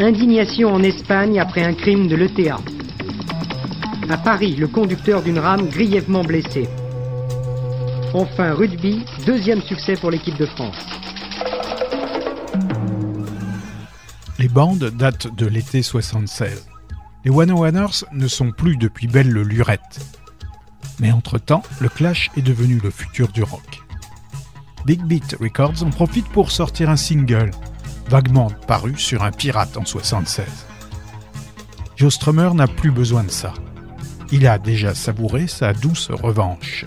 Indignation en Espagne après un crime de l'ETA. À Paris, le conducteur d'une rame grièvement blessé. Enfin, rugby, deuxième succès pour l'équipe de France. Les bandes datent de l'été 76. Les One Oneers ne sont plus depuis belle lurette. Mais entre-temps, le Clash est devenu le futur du rock. Big Beat Records en profite pour sortir un single, vaguement paru sur un pirate en 76. Joe Strummer n'a plus besoin de ça. Il a déjà savouré sa douce revanche.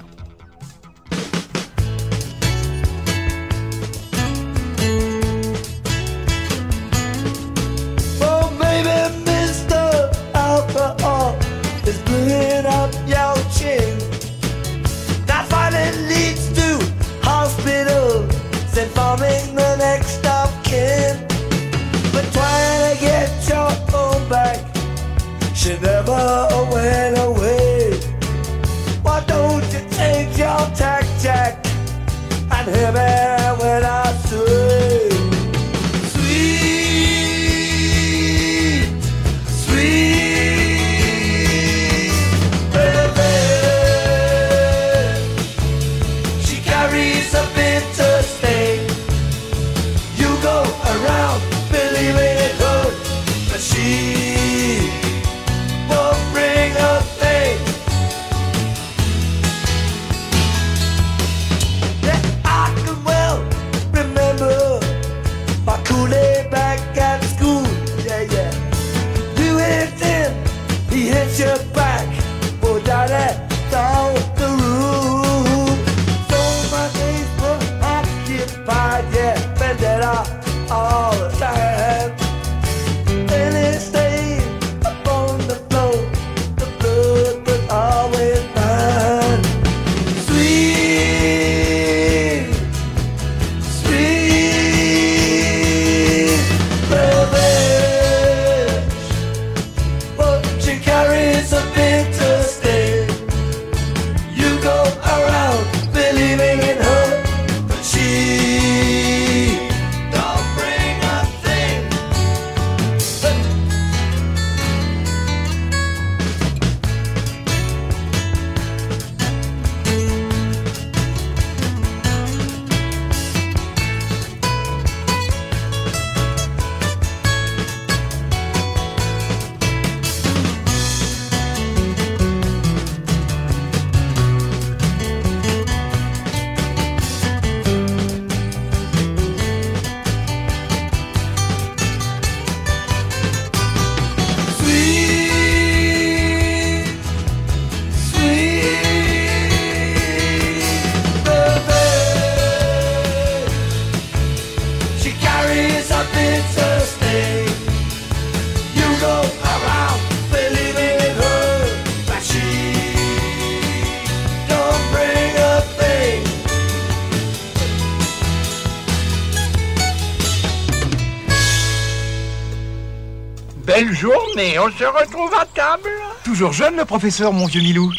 On se retrouve à table. Toujours jeune le professeur, mon vieux Milou.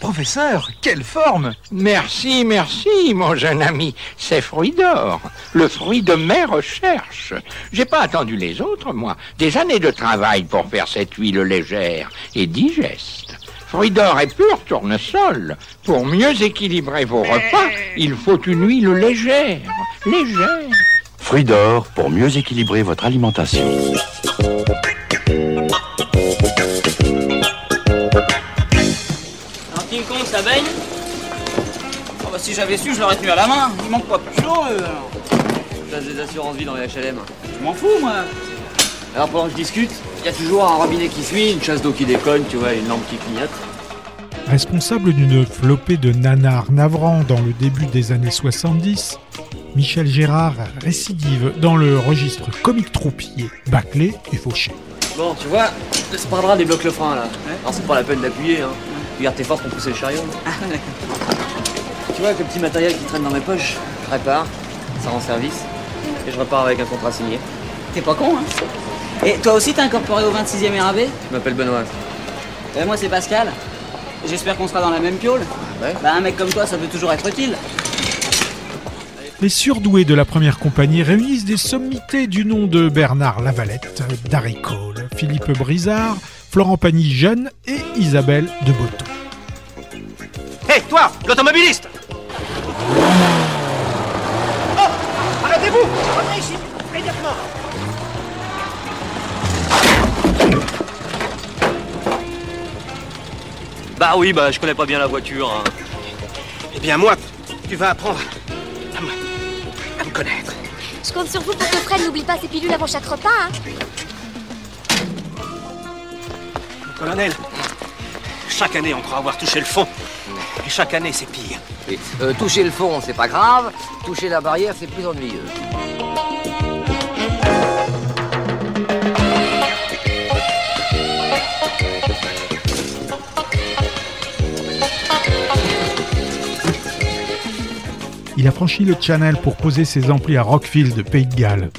professeur, quelle forme Merci, merci, mon jeune ami. C'est fruit d'or, le fruit de mes recherches. J'ai pas attendu les autres, moi. Des années de travail pour faire cette huile légère et digeste. Fruit d'or et pur tournesol. Pour mieux équilibrer vos repas, il faut une huile légère. Légère. Fruit d'or pour mieux équilibrer votre alimentation. Ça baigne oh bah Si j'avais su, je l'aurais tenu à la main. Il manque pas plus chaud. Je place des assurances vie dans les HLM. Je m'en fous, moi. Alors pendant que je discute, il y a toujours un robinet qui suit, une chasse d'eau qui déconne, tu vois, une lampe qui clignote. Responsable d'une flopée de nanars navrants dans le début des années 70, Michel Gérard récidive dans le registre comique troupier, bâclé et fauché. Bon, tu vois, pas grave, débloque le frein là. Alors c'est pas la peine d'appuyer, hein. Tu gardes tes forces pour pousser le chariot. tu vois, avec le petit matériel qui traîne dans mes poches, je répare, ça rend service, et je repars avec un contrat signé. T'es pas con, hein Et toi aussi t'es incorporé au 26e RAB Je m'appelle Benoît. Et moi c'est Pascal. J'espère qu'on sera dans la même piole. Ouais. Bah un mec comme toi ça peut toujours être utile. Les surdoués de la première compagnie réunissent des sommités du nom de Bernard Lavalette, Darry Cole, Philippe Brizard, Florent Pagny jeune et Isabelle de Botton. Hé, toi, l'automobiliste Oh Arrêtez-vous Revenez ici, immédiatement Bah oui, bah je connais pas bien la voiture. Hein. Eh bien, moi, tu vas apprendre à me, à me connaître. Je compte sur vous pour que Fred n'oublie pas ses pilules avant chaque repas, hein. Colonel, chaque année, on croit avoir touché le fond. Et chaque année, c'est pire. Euh, toucher le fond, c'est pas grave. Toucher la barrière, c'est plus ennuyeux. Il a franchi le Channel pour poser ses amplis à Rockfield, Pays de Galles,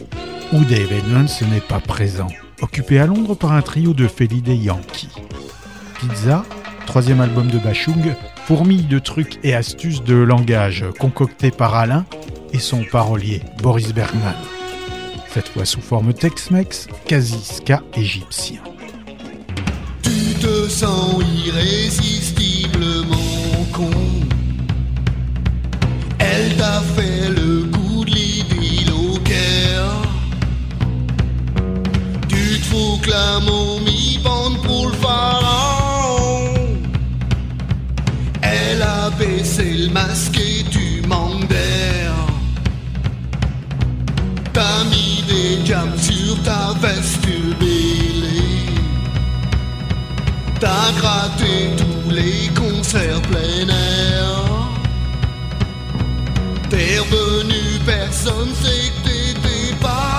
où Dave Edmunds n'est pas présent, occupé à Londres par un trio de Feli des Yankees. Pizza, troisième album de Bachung, fourmille de trucs et astuces de langage concoctés par Alain et son parolier Boris Bergman. Cette fois sous forme Tex-Mex, quasi ska égyptien. Tu te sens irrésistiblement con. Elle t'a fait le la momie bande pour le pharaon. Elle a baissé le masque et tu manques d'air. T'as mis des jams sur ta veste bêlée. T'as gratté tous les concerts plein air. T'es revenu, personne sait que t'étais parti.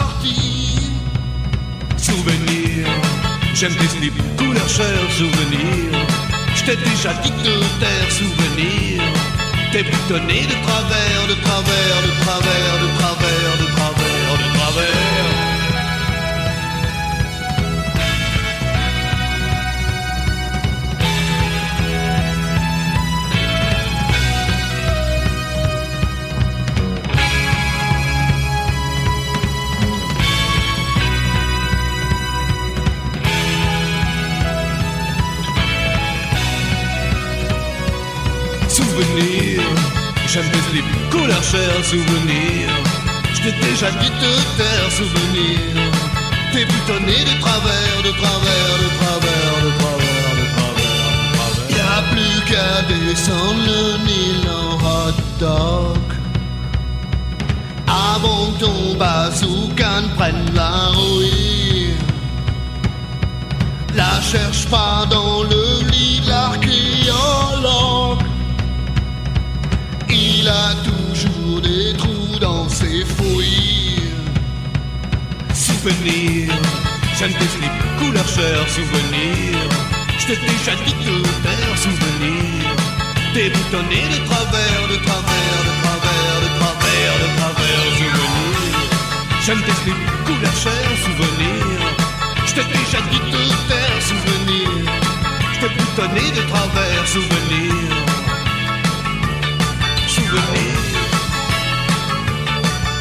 J'aime tes slips, couleur chair, souvenir. J't'ai déjà dit de taire, souvenir. T'es butonné de travers, de travers, de travers, de travers, Souvenir, j'aime tes slips, couleur chair, souvenir. J't'ai déjà dit de taire, souvenir. T'es boutonné de travers, de travers, de travers, de travers, de travers, de travers. Y'a plus qu'à descendre le Nil en hot dog. Avant que ton bazooka ne prenne la rouille. La cherche pas dans le lit de l'archéologue. Il a toujours des trous dans ses fouilles. Souvenir, j'aime tes slips, couleur chair, souvenir. J't'ai déjà dit de taire, souvenir. T'es boutonné de travers, de travers, de travers, de travers, de travers, souvenir. J'aime tes slips, couleur chair, souvenir. J't'ai déjà dit de taire, souvenir. J't'ai boutonné de travers, souvenir.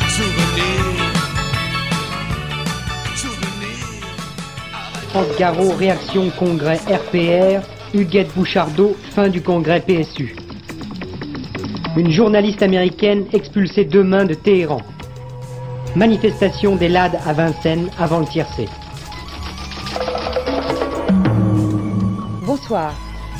Souvenir. France Garot, réaction congrès RPR, Huguette Bouchardot, fin du congrès PSU. Une journaliste américaine expulsée demain de Téhéran. Manifestation des LAD à Vincennes avant le tiercé. Bonsoir.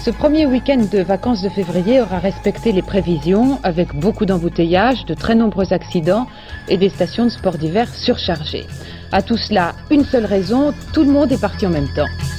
Ce premier week-end de vacances de février aura respecté les prévisions avec beaucoup d'embouteillages, de très nombreux accidents et des stations de sport d'hiver surchargées. À tout cela, une seule raison, tout le monde est parti en même temps.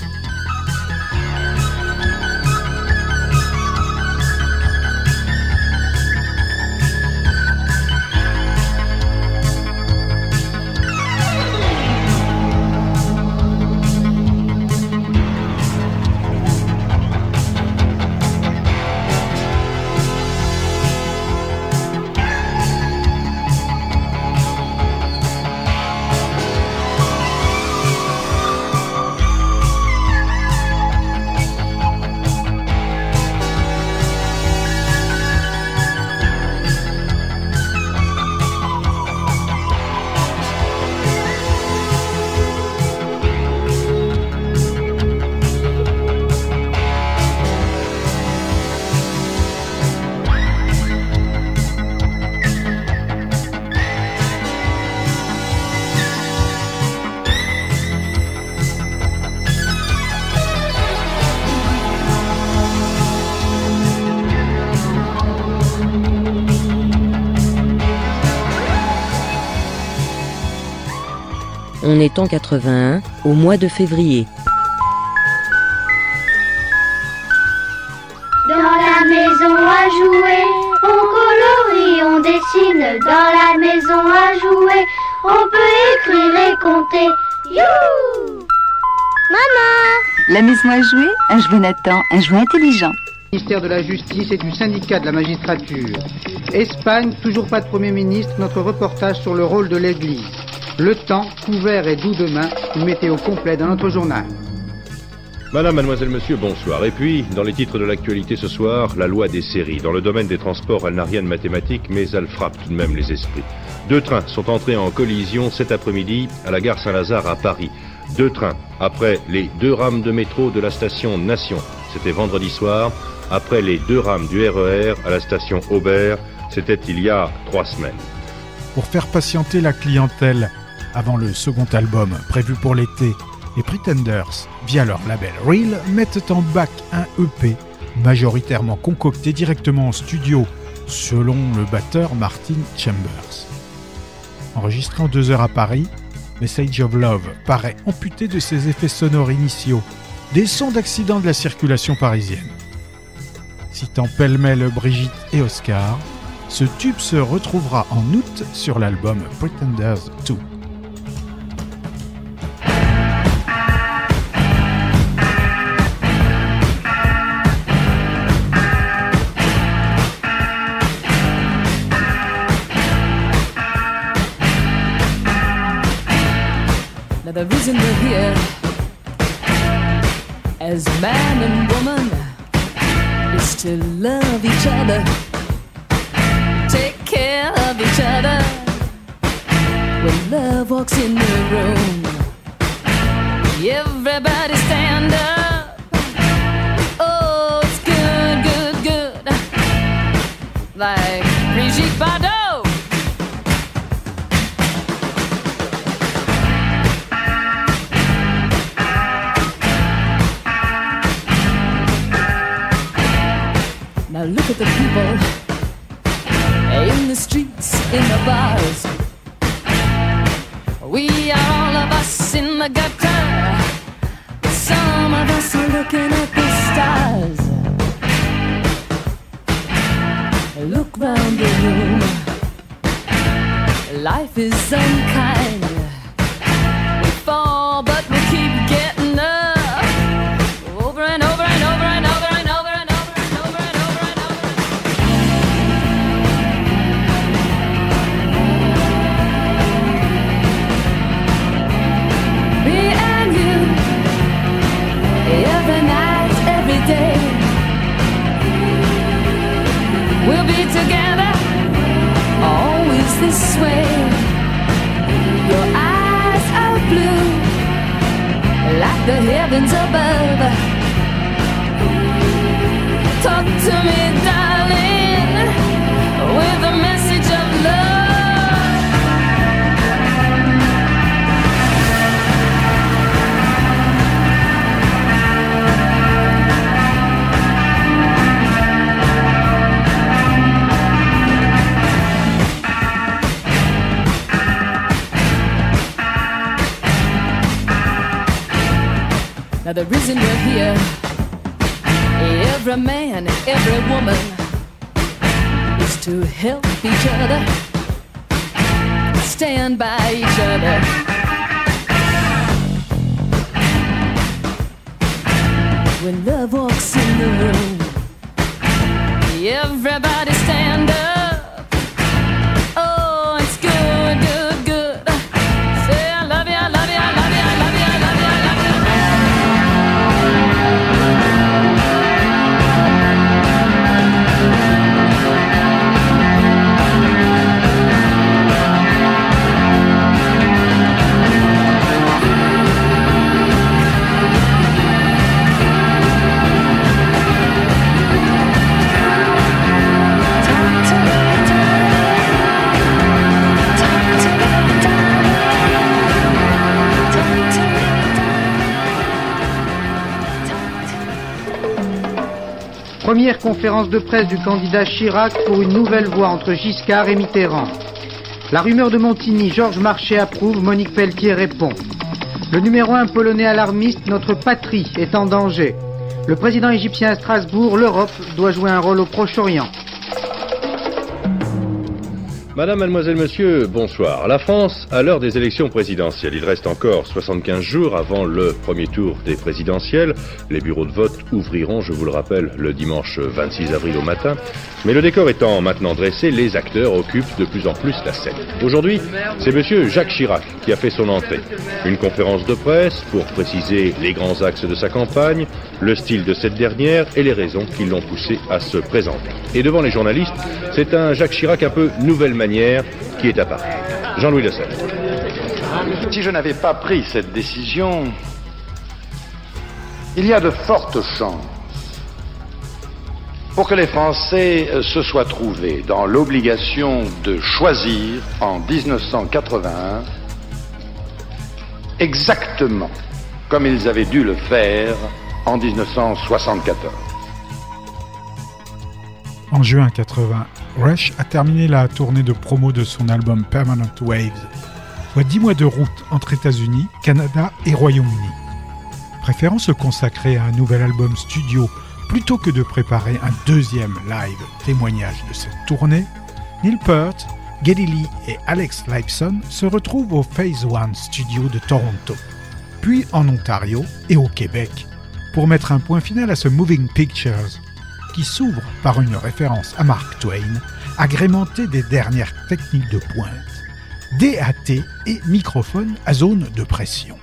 On est en 81, au mois de février. Dans la maison à jouer, on colorie, on dessine. Dans la maison à jouer, on peut écrire et compter. You Maman La maison à jouer, un jouet Nathan, un jouet intelligent. Ministère de la Justice et du syndicat de la magistrature. Espagne, toujours pas de Premier ministre, notre reportage sur le rôle de l'Église. Le temps, couvert et doux demain, une météo complète dans notre journal. Madame, mademoiselle, monsieur, bonsoir. Et puis, dans les titres de l'actualité ce soir, la loi des séries. Dans le domaine des transports, elle n'a rien de mathématique, mais elle frappe tout de même les esprits. Deux trains sont entrés en collision cet après-midi à la gare Saint-Lazare à Paris. Deux trains, après les deux rames de métro de la station Nation, c'était vendredi soir, après les deux rames du RER à la station Aubert, c'était il y a trois semaines. Pour faire patienter la clientèle avant le second album prévu pour l'été, les Pretenders, via leur label Real, mettent en bac un EP majoritairement concocté directement en studio, selon le batteur Martin Chambers. Enregistré en deux heures à Paris, Message of Love paraît amputé de ses effets sonores initiaux, des sons d'accident de la circulation parisienne. Citant pêle-mêle Brigitte et Oscar, ce tube se retrouvera en août sur l'album Pretenders 2. Première conférence de presse du candidat Chirac pour une nouvelle voie entre Giscard et Mitterrand. La rumeur de Montigny, Georges Marchais approuve, Monique Pelletier répond. Le numéro un polonais alarmiste, notre patrie est en danger. Le président égyptien à Strasbourg, l'Europe doit jouer un rôle au Proche-Orient. Madame, mademoiselle, monsieur, bonsoir. La France, à l'heure des élections présidentielles, il reste encore 75 jours avant le premier tour des présidentielles. Les bureaux de vote ouvriront, je vous le rappelle, le dimanche 26 avril au matin. Mais le décor étant maintenant dressé, les acteurs occupent de plus en plus la scène. Aujourd'hui, c'est monsieur Jacques Chirac qui a fait son entrée. Une conférence de presse pour préciser les grands axes de sa campagne, le style de cette dernière et les raisons qui l'ont poussé à se présenter. Et devant les journalistes, c'est un Jacques Chirac un peu nouvelle qui est apparu. Jean-Louis Le Sel. Si je n'avais pas pris cette décision, il y a de fortes chances pour que les Français euh, se soient trouvés dans l'obligation de choisir en 1981 exactement comme ils avaient dû le faire en 1974. En juin 80, Rush a terminé la tournée de promo de son album Permanent Waves, soit 10 mois de route entre États-Unis, Canada et Royaume-Uni. Préférant se consacrer à un nouvel album studio plutôt que de préparer un deuxième live témoignage de cette tournée, Neil Peart, Geddy Lee et Alex Lifeson se retrouvent au Phase One Studio de Toronto, puis en Ontario et au Québec, pour mettre un point final à ce Moving Pictures, qui s'ouvre par une référence à Mark Twain, agrémenté des dernières techniques de pointe, DAT et microphone à zone de pression.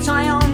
Sawyer, he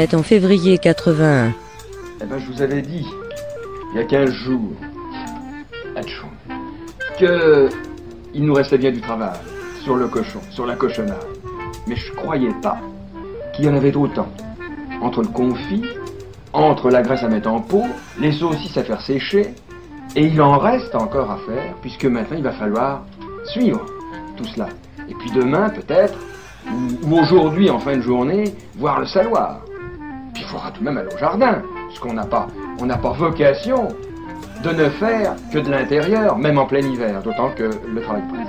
En février 81. Eh ben, je vous avais dit, il y a 15 jours, Atchon, que il nous restait bien du travail sur le cochon, sur la cochonnade. Mais je croyais pas qu'il y en avait autant. Entre le confit, entre la graisse à mettre en pot, les saucisses à faire sécher, et il en reste encore à faire, puisque maintenant il va falloir suivre tout cela. Et puis demain, peut-être, ou aujourd'hui en fin de journée, voir le saloir. Faudra tout de même aller au jardin, puisqu'on n'a pas, on n'a pas vocation de ne faire que de l'intérieur, même en plein hiver, d'autant que le travail presse.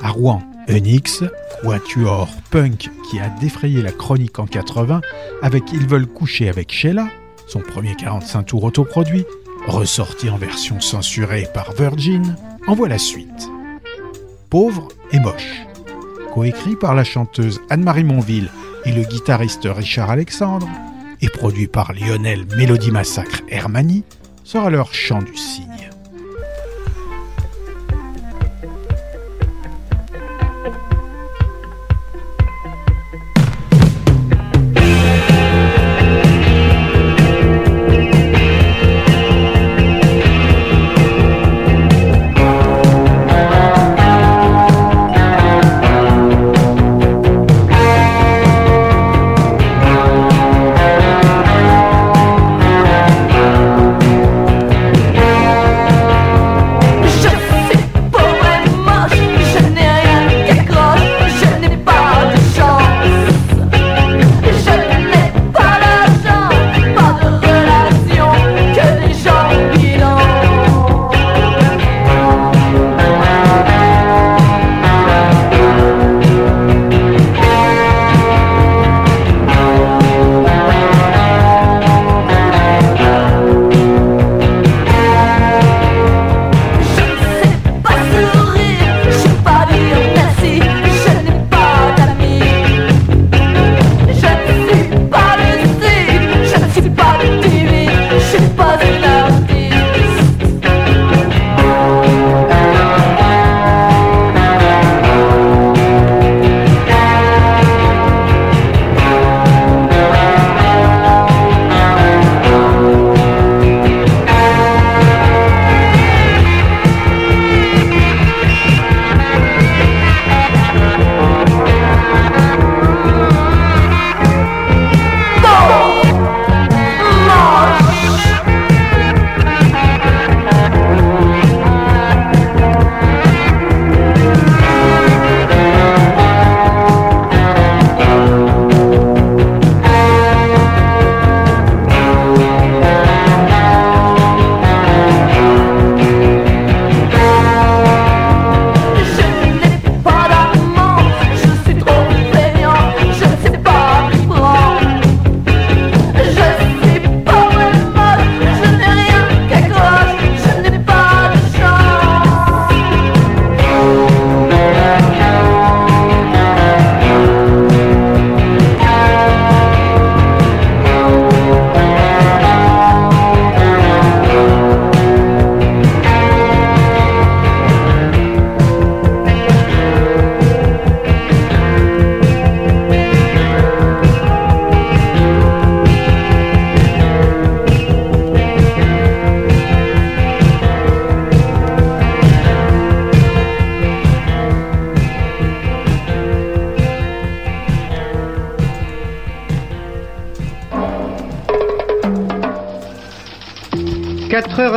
À Rouen, Unix, quatuor punk qui a défrayé la chronique en 80 avec Ils veulent coucher avec Sheila, son premier 45 tours autoproduit, ressorti en version censurée par Virgin, en voit la suite. Pauvre et moche. Coécrit par la chanteuse Anne-Marie Monville et le guitariste Richard Alexandre, et produit par Lionel Mélodie Massacre Hermani, sera leur chant du cygne.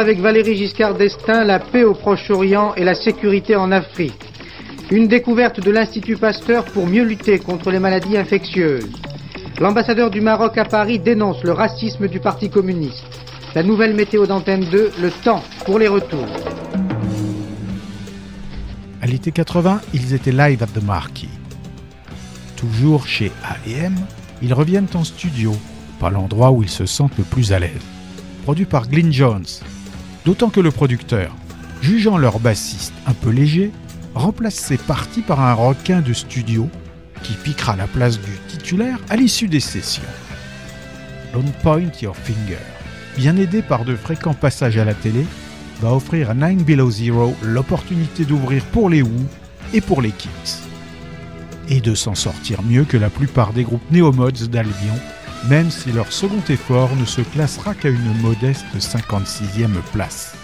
Avec Valérie Giscard d'Estaing, la paix au Proche-Orient et la sécurité en Afrique. Une découverte de l'Institut Pasteur pour mieux lutter contre les maladies infectieuses. L'ambassadeur du Maroc à Paris dénonce le racisme du Parti communiste. La nouvelle météo d'antenne 2, le temps pour les retours. À l'été 80, ils étaient live at the Marquee. Toujours chez A&M, ils reviennent en studio, pas l'endroit où ils se sentent le plus à l'aise. Produit par Glyn Jones. D'autant que le producteur, jugeant leur bassiste un peu léger, remplace ses parties par un requin de studio qui piquera la place du titulaire à l'issue des sessions. Don't Point Your Finger, bien aidé par de fréquents passages à la télé, va offrir à Nine Below Zero l'opportunité d'ouvrir pour les Who et pour les Kings. Et de s'en sortir mieux que la plupart des groupes néo-mods d'Albion, même si leur second effort ne se classera qu'à une modeste 56e place.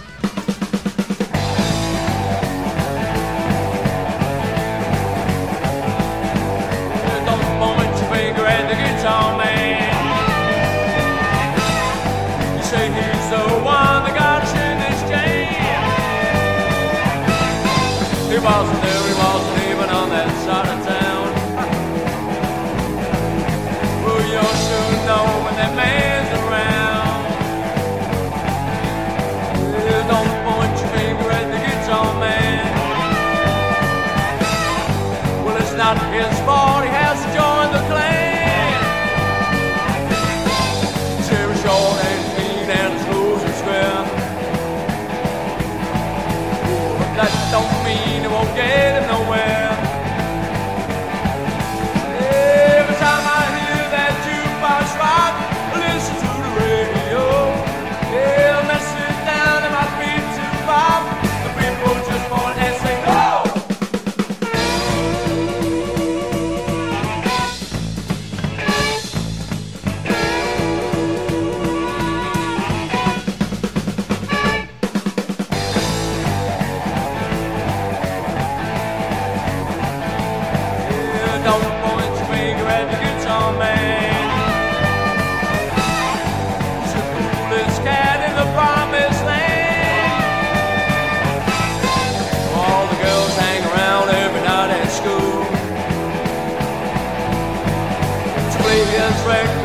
resurrection.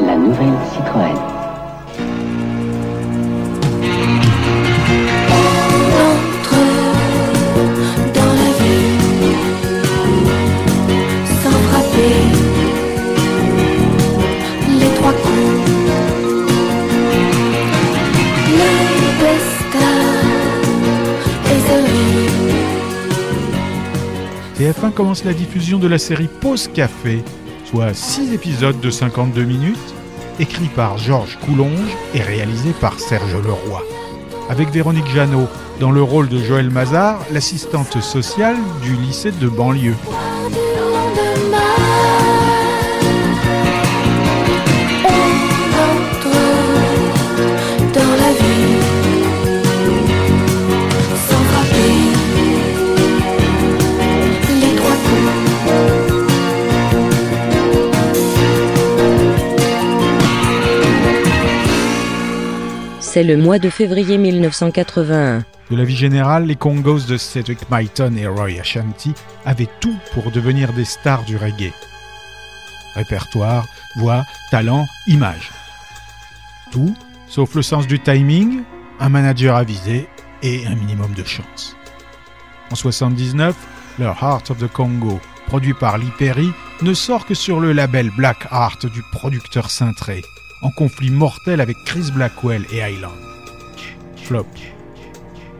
La nouvelle Citroën. dans la vie sans frapper les trois coups. Le destin est serré. TF1 commence la diffusion de la série Pause Café, soit 6 épisodes de 52 minutes, écrits par Georges Coulonge et réalisés par Serge Leroy. Avec Véronique Jeannot dans le rôle de Joël Mazard, l'assistante sociale du lycée de banlieue. C'est le mois de février 1981. De la vie générale, les Congos de Cedric Myton et Roy Ashanti avaient tout pour devenir des stars du reggae. Répertoire, voix, talent, image. Tout, sauf le sens du timing, un manager avisé et un minimum de chance. En 79, leur Heart of the Congo, produit par Lee Perry, ne sort que sur le label Black Art du producteur cintré, en conflit mortel avec Chris Blackwell et Island. Flop.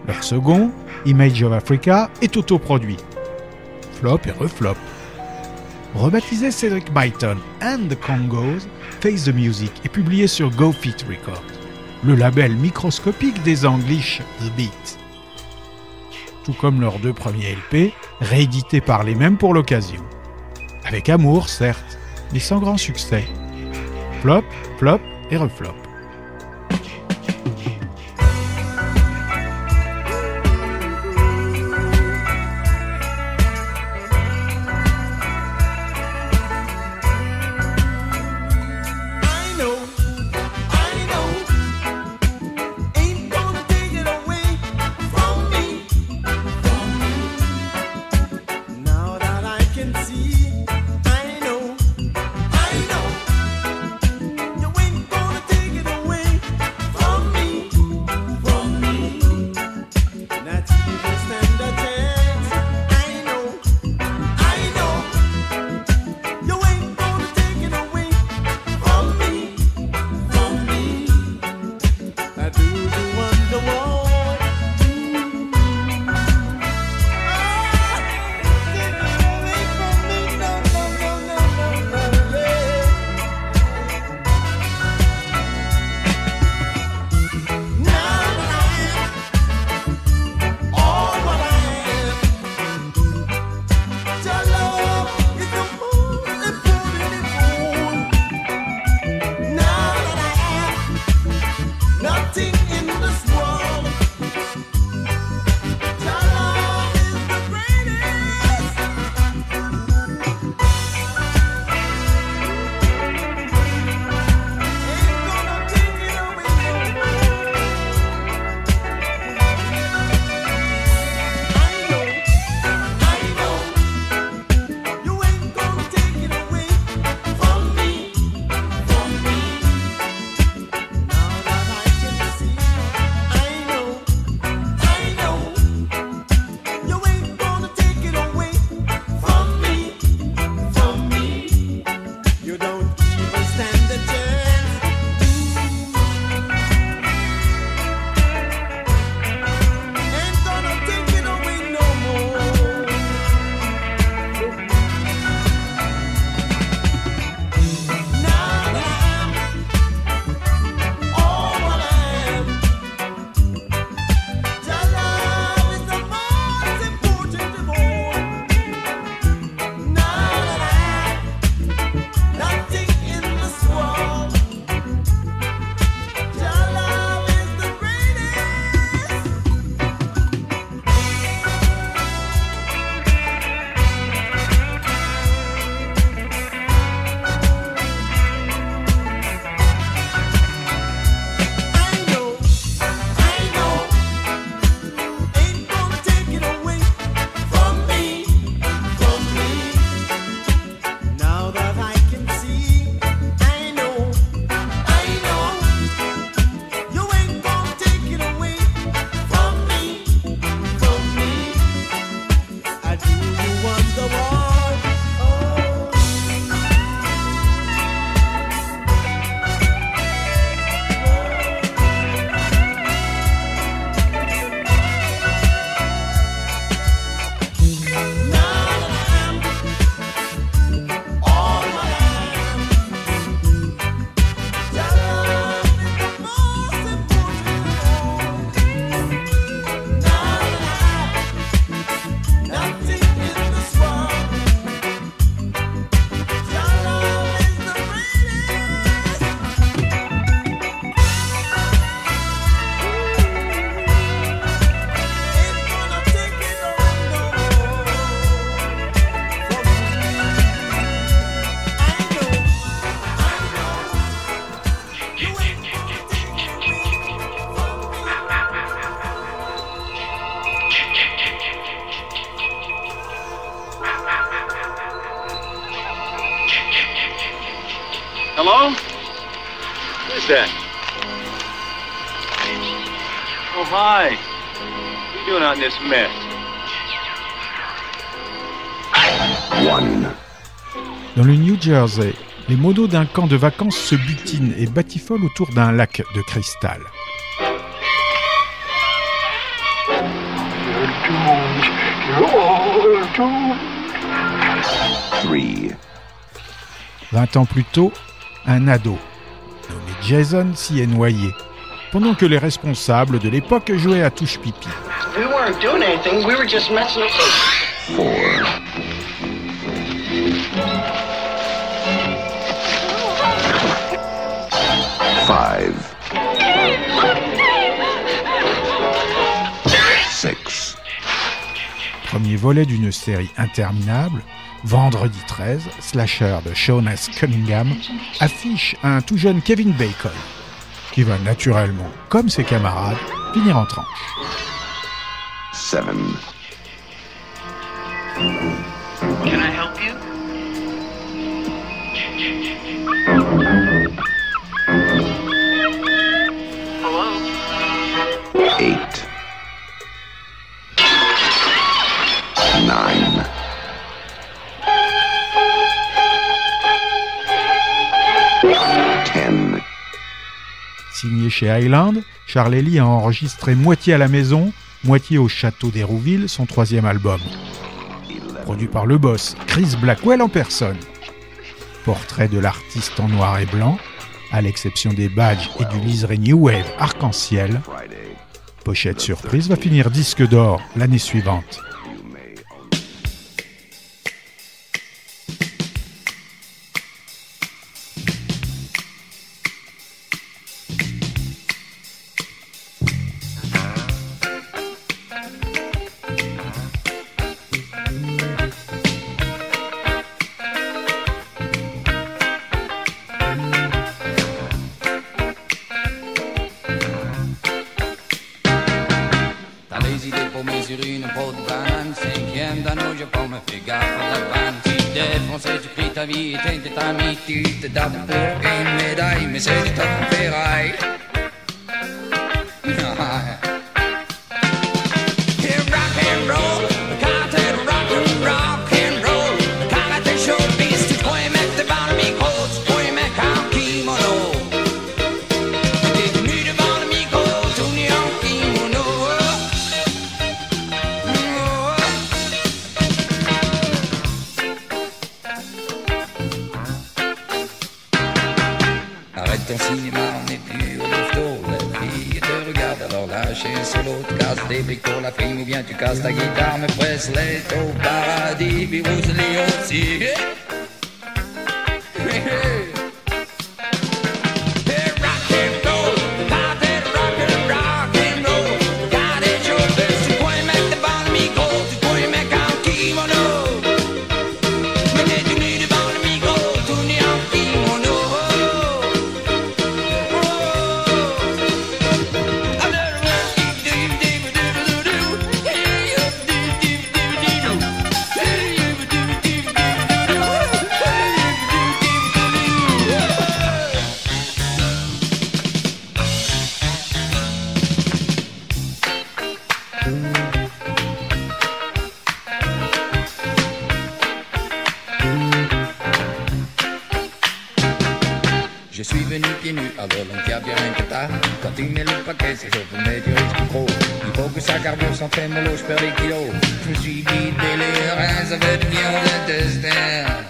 Leur second, Image of Africa, est autoproduit. Flop et reflop. Rebaptisé Cedric Byton and the Congos, Face the Music est publié sur Go Fit Records, le label microscopique des Anglish The Beat. Tout comme leurs deux premiers LP, réédités par les mêmes pour l'occasion. Avec amour, certes, mais sans grand succès. Flop, flop et reflop. Jersey, les modos d'un camp de vacances se butinent et batifolent autour d'un lac de cristal. Three. 20 ans plus tôt, un ado, nommé Jason, s'y est noyé, pendant que les responsables de l'époque jouaient à touche pipi. We Five. Six. Premier volet d'une série interminable, Vendredi 13, slasher de Sean S. Cunningham, affiche un tout jeune Kevin Bacon, qui va naturellement, comme ses camarades, finir en tranche. Seven. Can I help you? Chez Highland, Charlely a enregistré moitié à la maison, moitié au château d'Hérouville, son troisième album. Produit par le boss, Chris Blackwell en personne. Portrait de l'artiste en noir et blanc, à l'exception des badges et du liseré New Wave arc-en-ciel. Pochette surprise va finir disque d'or l'année suivante. T'as les idées paumées sur une peau de banane Cinquième d'anneau, je prends me fais gaffe à la panne Tu défonces, tu cries ta vie et t'es tes amis Tu te dates pour une médaille Mais c'est du top en ferraille presse paquet c'est chaud mais tu risques trop Il faut que ça carbure sans fait mollo je perds des kilos Je me suis dit les reins ça fait bien aux intestins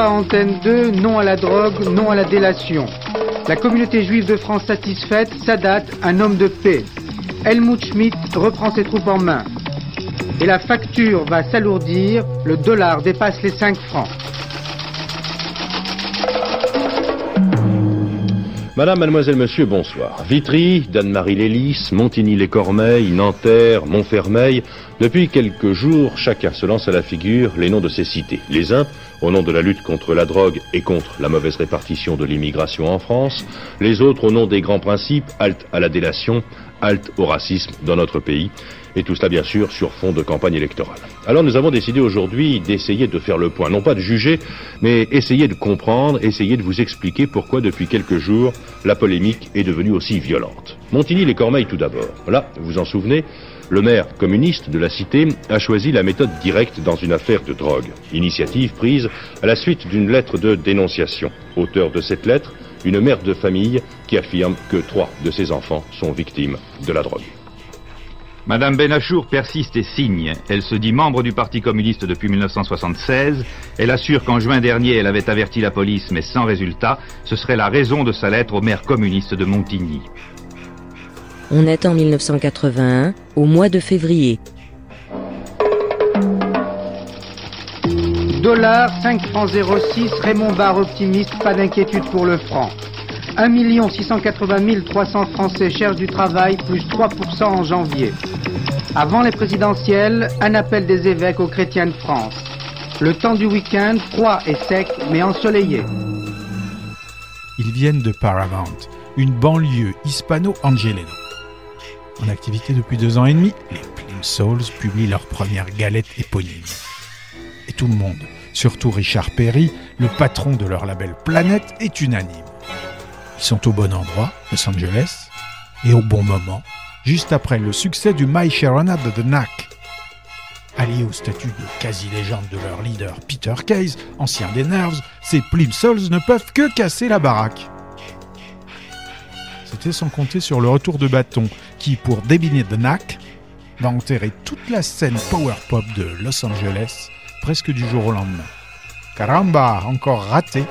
Antenne 2, non à la drogue, non à la délation. La communauté juive de France satisfaite, Sadat, un homme de paix. Helmut Schmidt reprend ses troupes en main. Et la facture va s'alourdir, le dollar dépasse les 5 francs. Madame, mademoiselle, monsieur, bonsoir. Vitry, Danemarie Lélis, Montigny-les-Cormeilles, Nanterre, Montfermeil, depuis quelques jours, chacun se lance à la figure les noms de ces cités. Les uns, au nom de la lutte contre la drogue et contre la mauvaise répartition de l'immigration en France, les autres au nom des grands principes, halte à la délation, halte au racisme dans notre pays, et tout cela bien sûr sur fond de campagne électorale. Alors nous avons décidé aujourd'hui d'essayer de faire le point, non pas de juger, mais essayer de comprendre, essayer de vous expliquer pourquoi depuis quelques jours la polémique est devenue aussi violente. Montigny-les-Cormeilles tout d'abord. Là, vous vous en souvenez, le maire communiste de la cité a choisi la méthode directe dans une affaire de drogue. Initiative prise à la suite d'une lettre de dénonciation. Auteur de cette lettre, une mère de famille qui affirme que trois de ses enfants sont victimes de la drogue. Madame Benachour persiste et signe. Elle se dit membre du Parti communiste depuis 1976. Elle assure qu'en juin dernier, elle avait averti la police, mais sans résultat. Ce serait la raison de sa lettre au maire communiste de Montigny. On est en 1981, au mois de février. Dollar 5 francs 06, Raymond Barre optimiste, pas d'inquiétude pour le franc. 1 680 300 Français cherchent du travail, plus 3% en janvier. Avant les présidentielles, un appel des évêques aux chrétiens de France. Le temps du week-end, froid et sec, mais ensoleillé. Ils viennent de Paramount, une banlieue hispano-angélino. En activité depuis deux ans et demi, les Plim Souls publient leur première galette éponyme. Et tout le monde, surtout Richard Perry, le patron de leur label Planète, est unanime. Ils sont au bon endroit, Los Angeles, et au bon moment, juste après le succès du My Sharona de The Knack. Alliés au statut de quasi-légende de leur leader Peter Case, ancien des Nerves, ces Plim Souls ne peuvent que casser la baraque. C'était sans compter sur le retour de bâton qui, pour débiner The Knack, va enterrer toute la scène power pop de Los Angeles presque du jour au lendemain. Caramba, encore raté.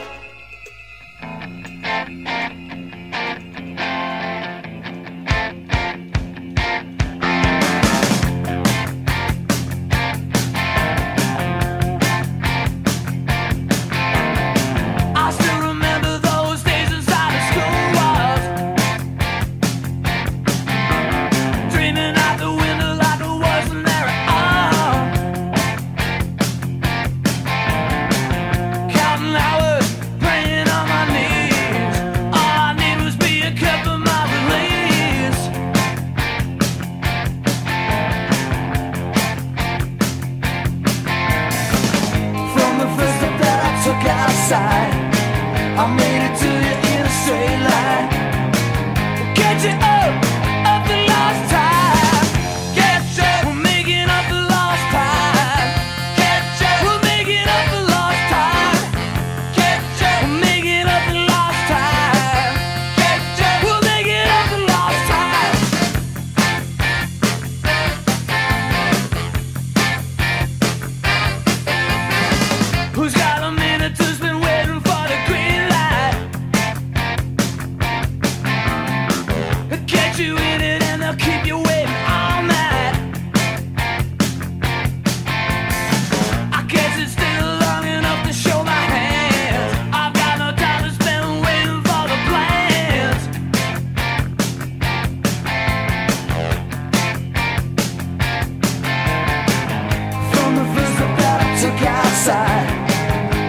side.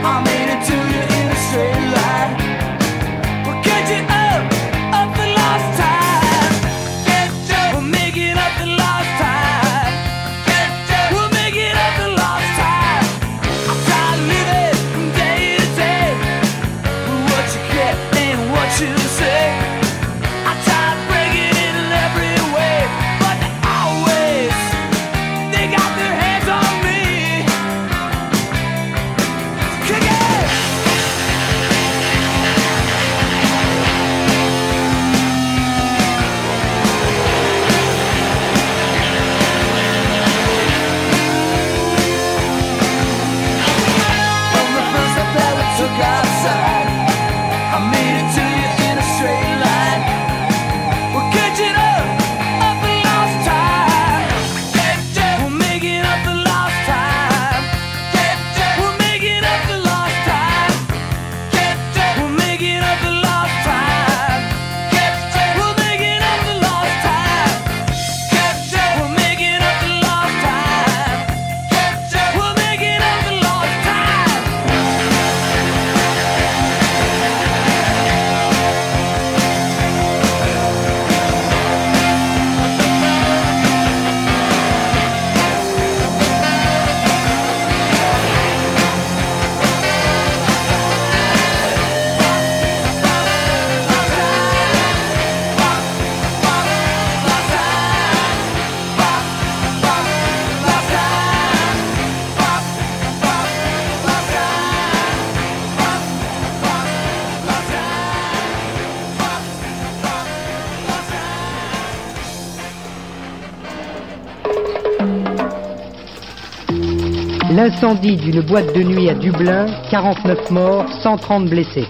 I'm L'incendie d'une boîte de nuit à Dublin, 49 morts, 130 blessés.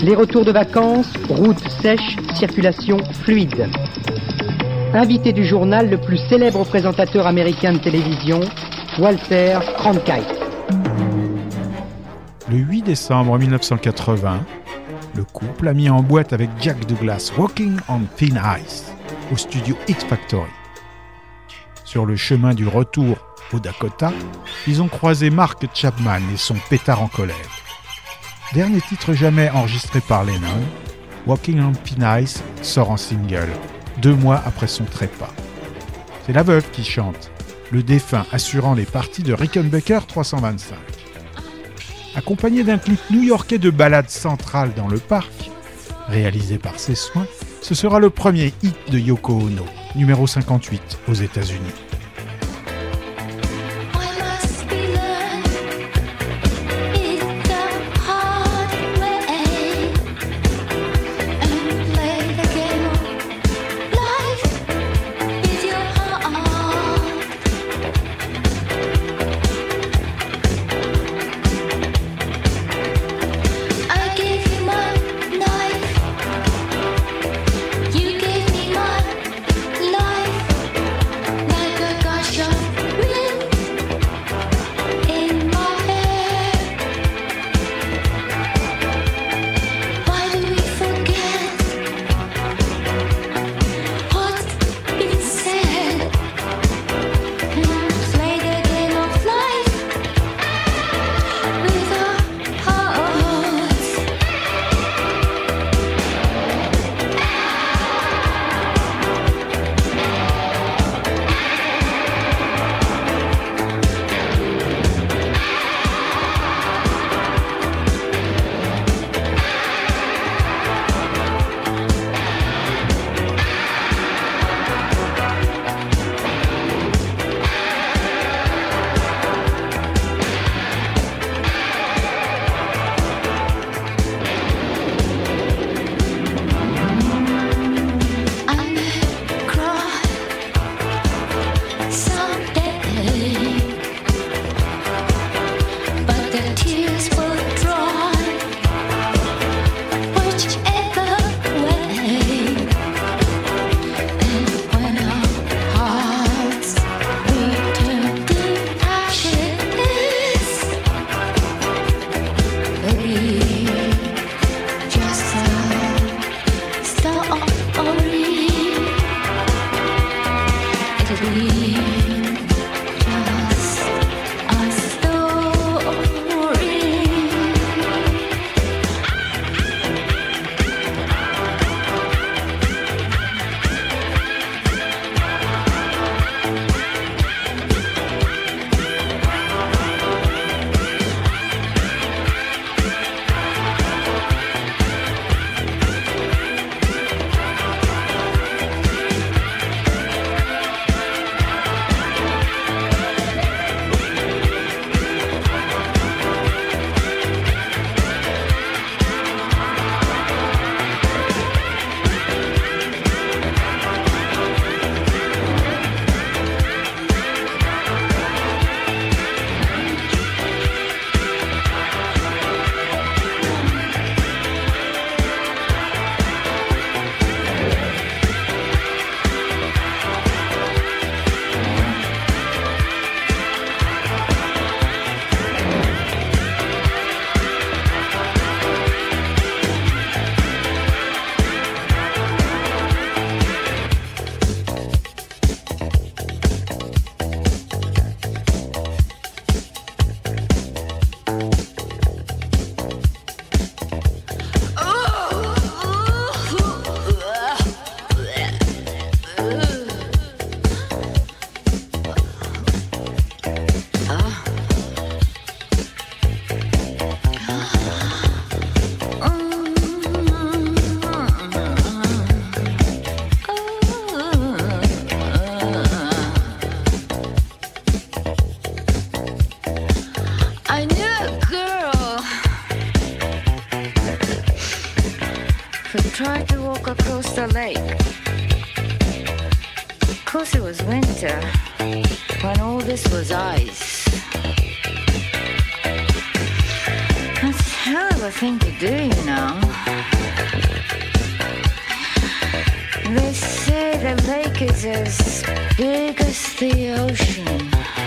Les retours de vacances, route sèche, circulation fluide. Invité du journal, le plus célèbre présentateur américain de télévision, Walter Cronkite. Le 8 décembre 1980, le couple a mis en boîte avec Jack Douglas Walking on Thin Ice au studio Hit Factory. Sur le chemin du retour au Dakota, ils ont croisé Mark Chapman et son pétard en colère. Dernier titre jamais enregistré par Lennon, Walking on Thin Ice sort en single, deux mois après son trépas. C'est la veuve qui chante, le défunt assurant les parties de Rickenbacker 325. Accompagné d'un clip new-yorkais de balade centrale dans le parc, réalisé par ses soins, ce sera le premier hit de Yoko Ono, numéro 58 aux États-Unis. To walk across the lake. Of course, it was winter when all this was ice. That's a hell of a thing to do, you know. They say the lake is as big as the ocean.